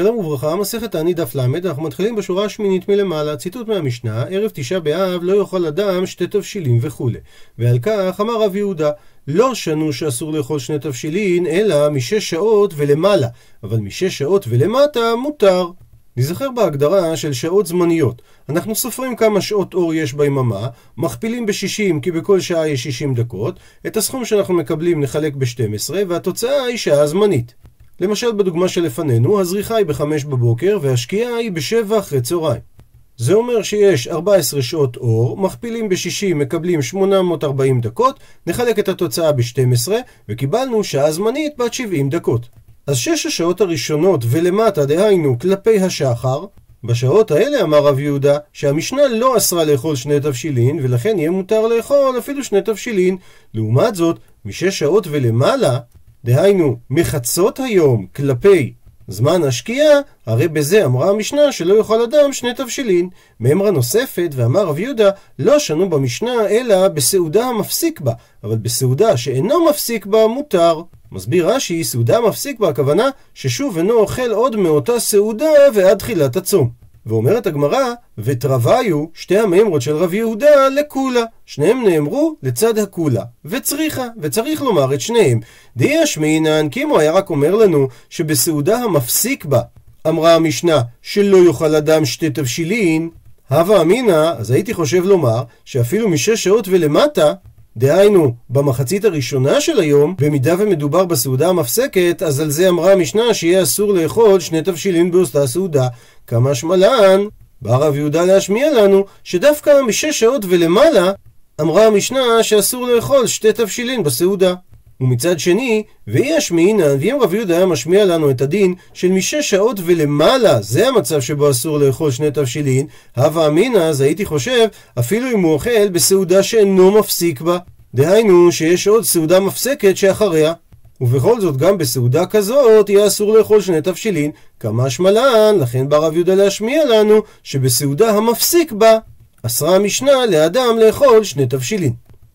שלום וברכה, מסכת תענית דף ל, אנחנו מתחילים בשורה השמינית מלמעלה, ציטוט מהמשנה, ערב תשעה באב לא יאכל אדם שתי תבשילים וכולי. ועל כך אמר רב יהודה, לא שנו שאסור לאכול שני תבשילין, אלא משש שעות ולמעלה, אבל משש שעות ולמטה מותר. נזכר בהגדרה של שעות זמניות. אנחנו סופרים כמה שעות אור יש ביממה, מכפילים ב-60 כי בכל שעה יש 60 דקות, את הסכום שאנחנו מקבלים נחלק ב-12 והתוצאה היא שעה זמנית. למשל בדוגמה שלפנינו, הזריחה היא ב-5 בבוקר והשקיעה היא ב-7 אחרי צהריים. זה אומר שיש 14 שעות אור, מכפילים ב-60 מקבלים 840 דקות, נחלק את התוצאה ב-12 וקיבלנו שעה זמנית בת 70 דקות. אז שש השעות הראשונות ולמטה, דהיינו כלפי השחר, בשעות האלה אמר רב יהודה שהמשנה לא אסרה לאכול שני תבשילין ולכן יהיה מותר לאכול אפילו שני תבשילין. לעומת זאת, משש שעות ולמעלה, דהיינו מחצות היום כלפי זמן השקיעה, הרי בזה אמרה המשנה שלא יאכל אדם שני תבשילין. מימרה נוספת, ואמר רב יהודה, לא שנו במשנה אלא בסעודה המפסיק בה, אבל בסעודה שאינו מפסיק בה מותר. מסביר רש"י, סעודה מפסיק בה הכוונה ששוב אינו אוכל עוד מאותה סעודה ועד תחילת הצום. ואומרת הגמרא, ותרוויו, שתי המימרות של רב יהודה, לקולה. שניהם נאמרו לצד הקולה. וצריכה, וצריך לומר את שניהם. די ישמינן, כי אם הוא היה רק אומר לנו שבסעודה המפסיק בה, אמרה המשנה, שלא יאכל אדם שתי תבשילין, הווה אמינא, אז הייתי חושב לומר, שאפילו משש שעות ולמטה, דהיינו, במחצית הראשונה של היום, במידה ומדובר בסעודה המפסקת, אז על זה אמרה המשנה שיהיה אסור לאכול שני תבשילין באותה סעודה. כמה שמלן, בא רב יהודה להשמיע לנו, שדווקא משש שעות ולמעלה, אמרה המשנה שאסור לאכול שתי תבשילין בסעודה. ומצד שני, ואי השמיעינן, ואם רב יהודה היה משמיע לנו את הדין של משש שעות ולמעלה, זה המצב שבו אסור לאכול שני תבשילין, הווה אמינא, אז הייתי חושב, אפילו אם הוא אוכל בסעודה שאינו מפסיק בה. דהיינו שיש עוד סעודה מפסקת שאחריה. ובכל זאת, גם בסעודה כזאת יהיה אסור לאכול שני תבשילין, כמה שמלן, לכן בא רב יהודה להשמיע לנו שבסעודה המפסיק בה, אסרה המשנה לאדם לאכול שני תבשילין.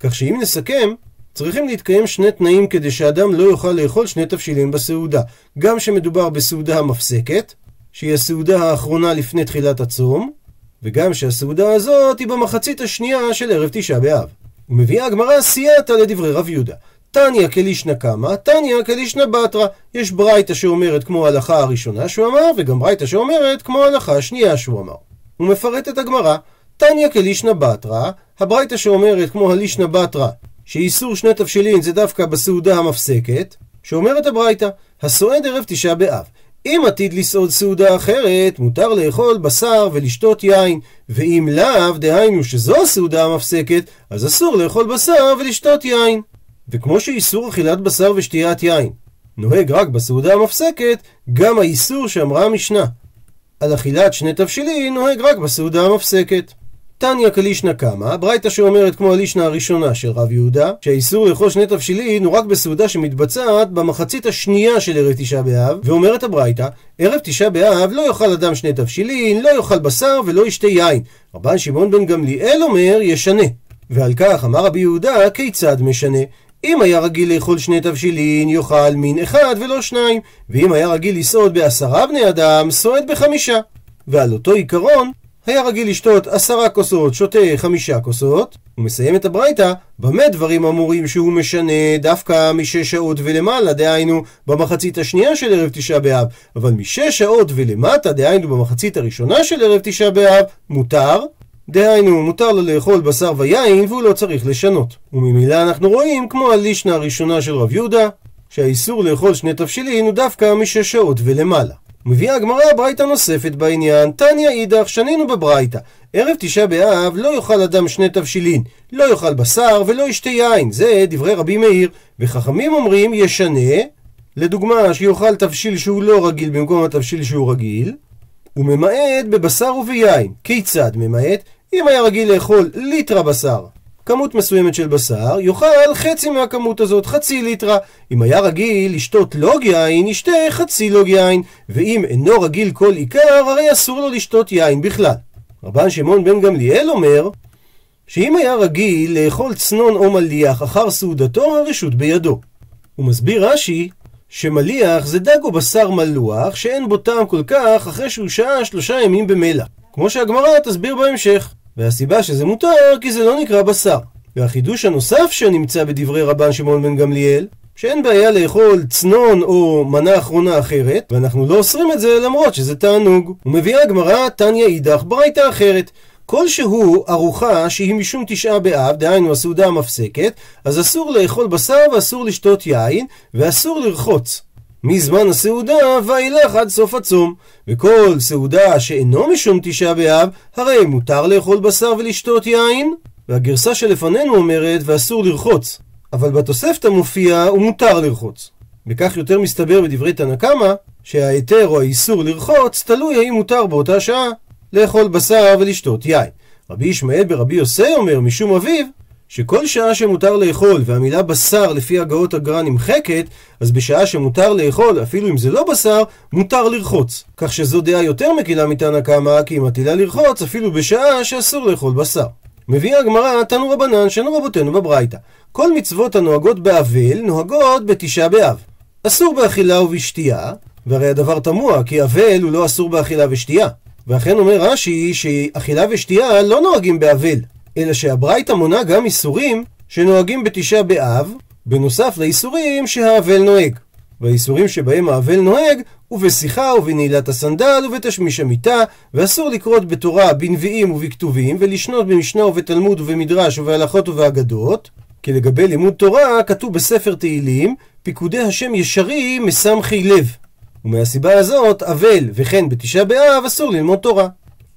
כך שאם נסכם, צריכים להתקיים שני תנאים כדי שאדם לא יוכל לאכול שני תבשילים בסעודה. גם שמדובר בסעודה המפסקת, שהיא הסעודה האחרונה לפני תחילת הצום, וגם שהסעודה הזאת היא במחצית השנייה של ערב תשעה באב. ומביאה הגמרא סייעתא לדברי רב יהודה. תניא כלישנא קמא, תניא כלישנא בתרא. יש ברייתא שאומרת כמו ההלכה הראשונה שהוא אמר, וגם ברייתא שאומרת כמו ההלכה השנייה שהוא אמר. הוא מפרט את הגמרא. תניא כלישנא בתרא, הברייתא שאומרת כמו הלישנא בתרא, שאיסור שני תבשילין זה דווקא בסעודה המפסקת, שאומרת הברייתא, הסועד ערב תשעה באב. אם עתיד לסעוד סעודה אחרת, מותר לאכול בשר ולשתות יין, ואם לאו, דהיינו שזו הסעודה המפסקת, אז אסור לאכול בשר ולשתות יין. וכמו שאיסור אכילת בשר ושתיית יין נוהג רק בסעודה המפסקת, גם האיסור שאמרה המשנה על אכילת שני תבשילין נוהג רק בסעודה המפסקת. תניא כלישנא קמא, ברייתא שאומרת כמו הלישנא הראשונה של רב יהודה, שהאיסור לאכול שני תבשילין הוא רק בסעודה שמתבצעת במחצית השנייה של ערב תשעה באב, ואומרת הברייתא, ערב תשעה באב לא יאכל אדם שני תבשילין, לא יאכל בשר ולא ישתה יין. רבן שמעון בן גמליאל אומר, ישנה. ועל כך אמר רבי יהודה, כיצד משנה? אם היה רגיל לאכול שני תבשילין, יאכל מין אחד ולא שניים, ואם היה רגיל לסעוד בעשרה בני אדם, סועד בחמישה. ועל אותו עיקרון, היה רגיל לשתות עשרה כוסות, שותה חמישה כוסות, הוא מסיים את הברייתא, במה דברים אמורים שהוא משנה דווקא משש שעות ולמעלה, דהיינו במחצית השנייה של ערב תשעה באב, אבל משש שעות ולמטה, דהיינו במחצית הראשונה של ערב תשעה באב, מותר, דהיינו, מותר לו לאכול בשר ויין והוא לא צריך לשנות. וממילא אנחנו רואים, כמו הלישנה הראשונה של רב יהודה, שהאיסור לאכול שני תבשילין הוא דווקא משש שעות ולמעלה. מביאה הגמרא ברייתא נוספת בעניין, תניא אידך, שנינו בברייתא. ערב תשעה באב לא יאכל אדם שני תבשילין, לא יאכל בשר ולא ישתה יין, זה דברי רבי מאיר. וחכמים אומרים ישנה, לדוגמה שיאכל תבשיל שהוא לא רגיל במקום התבשיל שהוא רגיל, וממעט בבשר וביין. כיצד ממעט? אם היה רגיל לאכול ליטרה בשר, כמות מסוימת של בשר, יאכל חצי מהכמות הזאת, חצי ליטרה. אם היה רגיל לשתות לוג יין, ישתה חצי לוג יין. ואם אינו רגיל כל עיקר, הרי אסור לו לשתות יין בכלל. רבן שמעון בן גמליאל אומר, שאם היה רגיל לאכול צנון או מליח אחר סעודתו, הרשות בידו. הוא מסביר רש"י, שמליח זה דג או בשר מלוח שאין בו טעם כל כך אחרי שהוא שעה שלושה ימים במלח. כמו שהגמרא תסביר בהמשך. והסיבה שזה מותר כי זה לא נקרא בשר. והחידוש הנוסף שנמצא בדברי רבן שמעון בן גמליאל, שאין בעיה לאכול צנון או מנה אחרונה אחרת, ואנחנו לא אוסרים את זה למרות שזה תענוג. ומביאה הגמרא תניא אידך ברייתא אחרת. כלשהו ארוחה שהיא משום תשעה באב, דהיינו הסעודה המפסקת, אז אסור לאכול בשר ואסור לשתות יין, ואסור לרחוץ. מזמן הסעודה ואילך עד סוף הצום. וכל סעודה שאינו משום תשעה באב, הרי מותר לאכול בשר ולשתות יין. והגרסה שלפנינו אומרת ואסור לרחוץ. אבל בתוספתא מופיע ומותר לרחוץ. וכך יותר מסתבר בדברי תנא קמא, שההיתר או האיסור לרחוץ תלוי האם מותר באותה שעה לאכול בשר ולשתות יין. רבי ישמעאל ברבי יוסי אומר משום אביו, שכל שעה שמותר לאכול והמילה בשר לפי הגאות הגר"א נמחקת, אז בשעה שמותר לאכול, אפילו אם זה לא בשר, מותר לרחוץ. כך שזו דעה יותר מקילה מתנא קמא, כי היא מטילה לרחוץ אפילו בשעה שאסור לאכול בשר. מביאה הגמרא תנו רבנן שנו רבותינו בברייתא. כל מצוות הנוהגות באבל נוהגות בתשעה באב. אסור באכילה ובשתייה, והרי הדבר תמוה, כי אבל הוא לא אסור באכילה ושתייה. ואכן אומר רש"י שאכילה ושתייה לא נוהגים באבל, אלא שהברייתא מונה גם איסורים שנוהגים בתשעה באב, בנוסף לאיסורים שהאבל נוהג. והאיסורים שבהם האבל נוהג הוא בשיחה ובנעילת הסנדל ובתשמיש המיטה, ואסור לקרות בתורה בנביאים ובכתובים, ולשנות במשנה ובתלמוד ובמדרש ובהלכות ובאגדות, כי לגבי לימוד תורה כתוב בספר תהילים, פיקודי השם ישרים מסמכי לב. ומהסיבה הזאת, אבל וכן בתשעה באב אסור ללמוד תורה.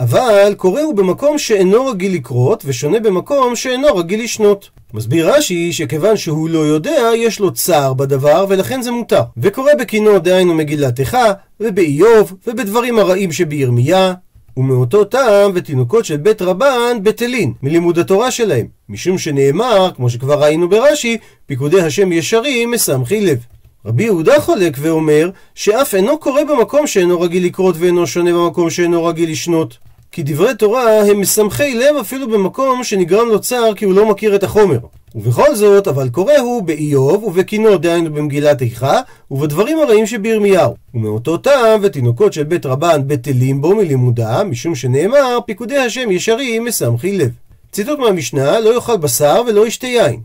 אבל קורא הוא במקום שאינו רגיל לקרות, ושונה במקום שאינו רגיל לשנות. מסביר רש"י שכיוון שהוא לא יודע, יש לו צער בדבר, ולכן זה מותר. וקורא בקינו דהיינו מגילת איכה, ובאיוב, ובדברים הרעים שבירמיה, ומאותו טעם ותינוקות של בית רבן בטלין, מלימוד התורה שלהם. משום שנאמר, כמו שכבר ראינו ברש"י, פיקודי השם ישרים מסמכי לב. רבי יהודה חולק ואומר שאף אינו קורא במקום שאינו רגיל לקרות ואינו שונה במקום שאינו רגיל לשנות. כי דברי תורה הם מסמכי לב אפילו במקום שנגרם לו צער כי הוא לא מכיר את החומר. ובכל זאת, אבל קורא הוא באיוב ובקינו דהיינו במגילת איכה ובדברים הרעים שבירמיהו. ומאותו טעם ותינוקות של בית רבן בטלים בו מלימודה משום שנאמר פיקודי השם ישרים מסמכי לב. ציטוט מהמשנה לא יאכל בשר ולא ישתה יין.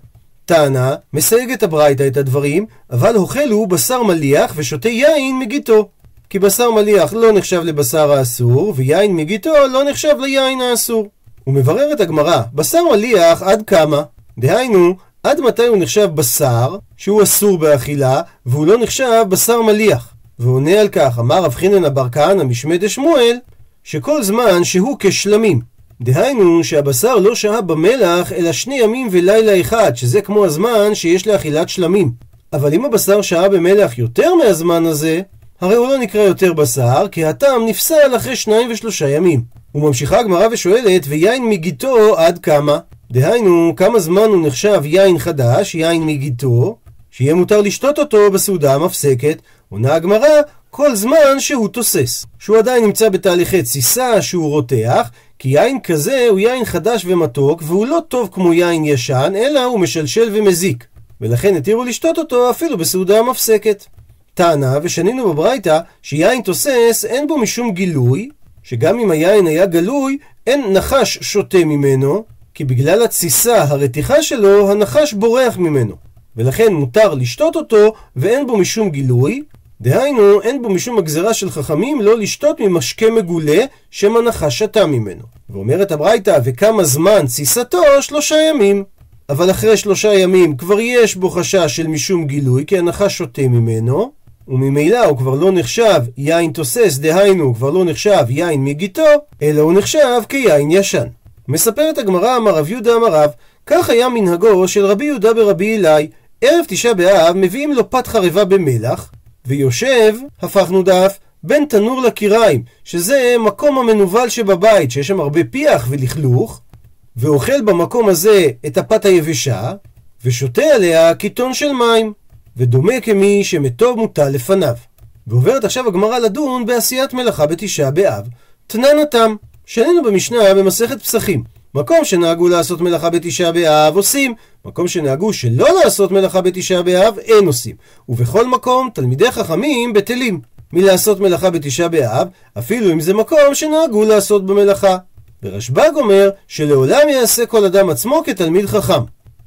טענה, מסייגת הברייתא את הדברים, אבל אוכל הוא בשר מליח ושותה יין מגיתו. כי בשר מליח לא נחשב לבשר האסור, ויין מגיתו לא נחשב ליין האסור. ומבררת הגמרא, בשר מליח עד כמה? דהיינו, עד מתי הוא נחשב בשר, שהוא אסור באכילה, והוא לא נחשב בשר מליח. ועונה על כך, אמר רב חינן אבר כהנא משמי דשמואל, שכל זמן שהוא כשלמים, דהיינו שהבשר לא שהה במלח אלא שני ימים ולילה אחד, שזה כמו הזמן שיש לאכילת שלמים. אבל אם הבשר שהה במלח יותר מהזמן הזה, הרי הוא לא נקרא יותר בשר, כי הטעם נפסל אחרי שניים ושלושה ימים. וממשיכה הגמרא ושואלת, ויין מגיתו עד כמה? דהיינו, כמה זמן הוא נחשב יין חדש, יין מגיתו, שיהיה מותר לשתות אותו בסעודה המפסקת, עונה הגמרא, כל זמן שהוא תוסס. שהוא עדיין נמצא בתהליכי תסיסה, שהוא רותח, כי יין כזה הוא יין חדש ומתוק, והוא לא טוב כמו יין ישן, אלא הוא משלשל ומזיק. ולכן התירו לשתות אותו אפילו בסעודה המפסקת. טענה, ושנינו בברייתא, שיין תוסס אין בו משום גילוי, שגם אם היין היה גלוי, אין נחש שותה ממנו, כי בגלל התסיסה, הרתיחה שלו, הנחש בורח ממנו. ולכן מותר לשתות אותו, ואין בו משום גילוי, דהיינו, אין בו משום הגזרה של חכמים לא לשתות ממשקה מגולה, שמא נחש שתה ממנו. ואומרת הברייתא, וכמה זמן תסיסתו? שלושה ימים. אבל אחרי שלושה ימים כבר יש בו חשש של משום גילוי, כי הנחש שותה ממנו, וממילא הוא כבר לא נחשב יין תוסס, דהיינו הוא כבר לא נחשב יין מגיתו, אלא הוא נחשב כיין ישן. מספרת הגמרא אמר רב יהודה אמר רב, כך היה מנהגו של רבי יהודה ברבי אלי, ערב תשעה באב מביאים לו פת חרבה במלח, ויושב, הפכנו דף, בין תנור לקיריים, שזה מקום המנוול שבבית, שיש שם הרבה פיח ולכלוך, ואוכל במקום הזה את הפת היבשה, ושותה עליה קיטון של מים. ודומה כמי שמתו מוטל לפניו. ועוברת עכשיו הגמרא לדון בעשיית מלאכה בתשעה באב, תנן התם. שנינו במשנה במסכת פסחים. מקום שנהגו לעשות מלאכה בתשעה באב עושים, מקום שנהגו שלא לעשות מלאכה בתשעה באב אין עושים. ובכל מקום תלמידי חכמים בטלים מלעשות מלאכה בתשעה באב, אפילו אם זה מקום שנהגו לעשות במלאכה. ורשב"ג אומר שלעולם יעשה כל אדם עצמו כתלמיד חכם.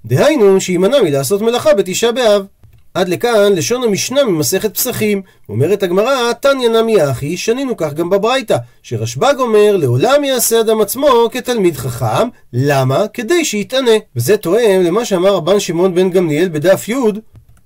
דהיינו שימנע מלעשות מלאכה בתשעה באב. עד לכאן לשון המשנה ממסכת פסחים. אומרת הגמרא, תניא נמי אחי, שנינו כך גם בברייתא, שרשב"ג אומר, לעולם יעשה אדם עצמו כתלמיד חכם, למה? כדי שיתענה. וזה תואם למה שאמר רבן שמעון בן גמליאל בדף י',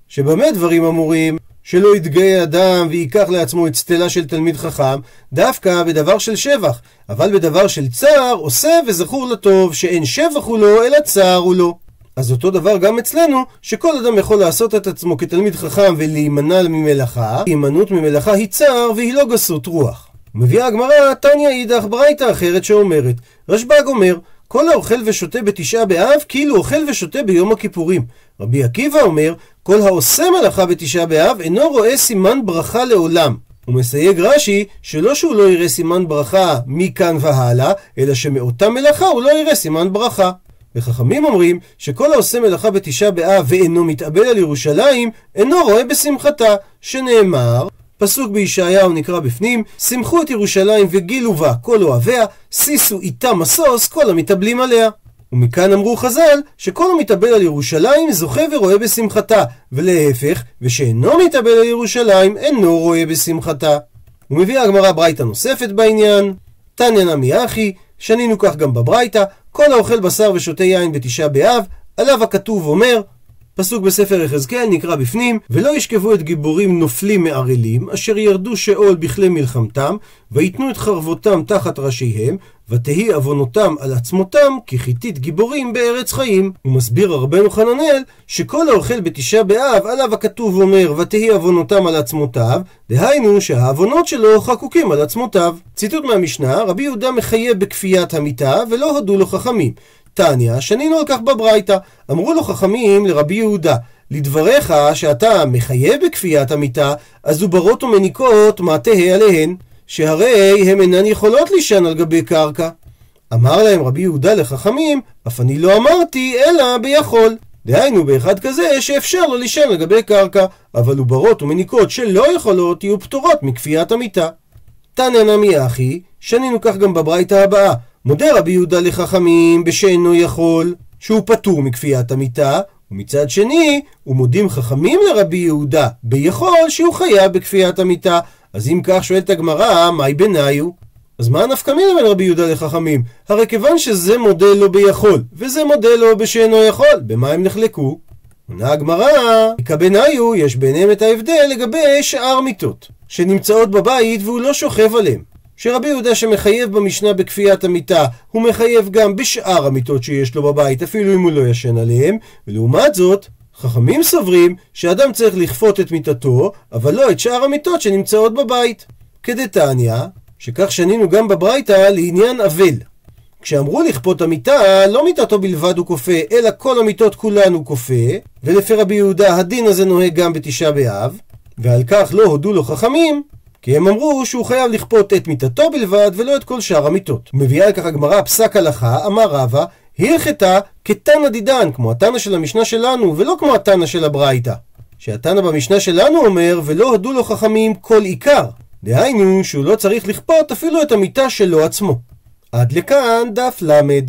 שבמה דברים אמורים? שלא יתגאה אדם וייקח לעצמו את אצטלה של תלמיד חכם, דווקא בדבר של שבח, אבל בדבר של צער עושה וזכור לטוב, שאין שבח הוא לו, אלא צער הוא לו. אז אותו דבר גם אצלנו, שכל אדם יכול לעשות את עצמו כתלמיד חכם ולהימנע ממלאכה, הימנעות ממלאכה היא צער והיא לא גסות רוח. מביאה הגמרא, תניא אידך ברייתא אחרת שאומרת, רשב"ג אומר, כל האוכל ושותה בתשעה באב, כאילו אוכל ושותה ביום הכיפורים. רבי עקיבא אומר, כל העושה מלאכה בתשעה באב, אינו רואה סימן ברכה לעולם. הוא מסייג רש"י, שלא שהוא לא יראה סימן ברכה מכאן והלאה, אלא שמאותה מלאכה הוא לא יראה סימן ברכה. וחכמים אומרים שכל העושה מלאכה בתשעה באב ואינו מתאבל על ירושלים, אינו רואה בשמחתה, שנאמר, פסוק בישעיהו נקרא בפנים, שמחו את ירושלים וגילו בה כל אוהביה, שישו איתה משוש כל המתאבלים עליה. ומכאן אמרו חז"ל, שכל המתאבל על ירושלים זוכה ורואה בשמחתה, ולהפך, ושאינו מתאבל על ירושלים אינו רואה בשמחתה. ומביאה הגמרא ברייתא נוספת בעניין, תניא נמי אחי, שנינו כך גם בברייתא, כל האוכל בשר ושותה יין בתשעה באב, עליו הכתוב אומר, פסוק בספר יחזקאל נקרא בפנים, ולא ישכבו את גיבורים נופלים מערלים, אשר ירדו שאול בכלי מלחמתם, ויתנו את חרבותם תחת ראשיהם, ותהי עוונותם על עצמותם, כחיתית גיבורים בארץ חיים. הוא מסביר רבנו חננאל, שכל האוכל בתשעה באב, עליו הכתוב אומר, ותהי עוונותם על עצמותיו, דהיינו שהעוונות שלו חקוקים על עצמותיו. ציטוט מהמשנה, רבי יהודה מחייב בכפיית המיתה, ולא הודו לו חכמים. תניא, שנינו על כך בברייתא. אמרו לו חכמים לרבי יהודה, לדבריך שאתה מחייב בכפיית המיתה, אז עוברות ומניקות מה תהא עליהן, שהרי הן אינן יכולות לישן על גבי קרקע. אמר להם רבי יהודה לחכמים, אף אני לא אמרתי, אלא ביכול. דהיינו באחד כזה שאפשר לו לישן על גבי קרקע, אבל עוברות ומניקות שלא יכולות יהיו פטורות מכפיית המיתה. תנא נמי אחי, שנינו כך גם בברייתא הבאה. מודה רבי יהודה לחכמים בשאינו יכול, שהוא פטור מכפיית המיתה, ומצד שני, ומודים חכמים לרבי יהודה ביכול שהוא חייב בכפיית המיתה. אז אם כך שואלת הגמרא, מהי ביניו? אז מה הנפקא מינה בין רבי יהודה לחכמים? הרי כיוון שזה מודה לו ביכול, וזה מודה לו בשאינו יכול, במה הם נחלקו? עונה הגמרא, כביניו יש ביניהם את ההבדל לגבי שאר מיטות, שנמצאות בבית והוא לא שוכב עליהן. שרבי יהודה שמחייב במשנה בכפיית המיטה, הוא מחייב גם בשאר המיטות שיש לו בבית, אפילו אם הוא לא ישן עליהם, ולעומת זאת, חכמים סוברים שאדם צריך לכפות את מיטתו, אבל לא את שאר המיטות שנמצאות בבית. כדתניא, שכך שנינו גם בברייתא לעניין אבל. כשאמרו לכפות המיטה, לא מיטתו בלבד הוא כופה, אלא כל המיטות כולן הוא כופה, ולפי רבי יהודה הדין הזה נוהג גם בתשעה באב, ועל כך לא הודו לו חכמים, כי הם אמרו שהוא חייב לכפות את מיטתו בלבד ולא את כל שאר המיטות. מביאה לכך הגמרא פסק הלכה, אמר רבא, הלכתה כתנא דידן, כמו התנא של המשנה שלנו, ולא כמו התנא של הברייתא. שהתנא במשנה שלנו אומר, ולא הודו לו חכמים כל עיקר. דהיינו שהוא לא צריך לכפות אפילו את המיטה שלו עצמו. עד לכאן דף למד.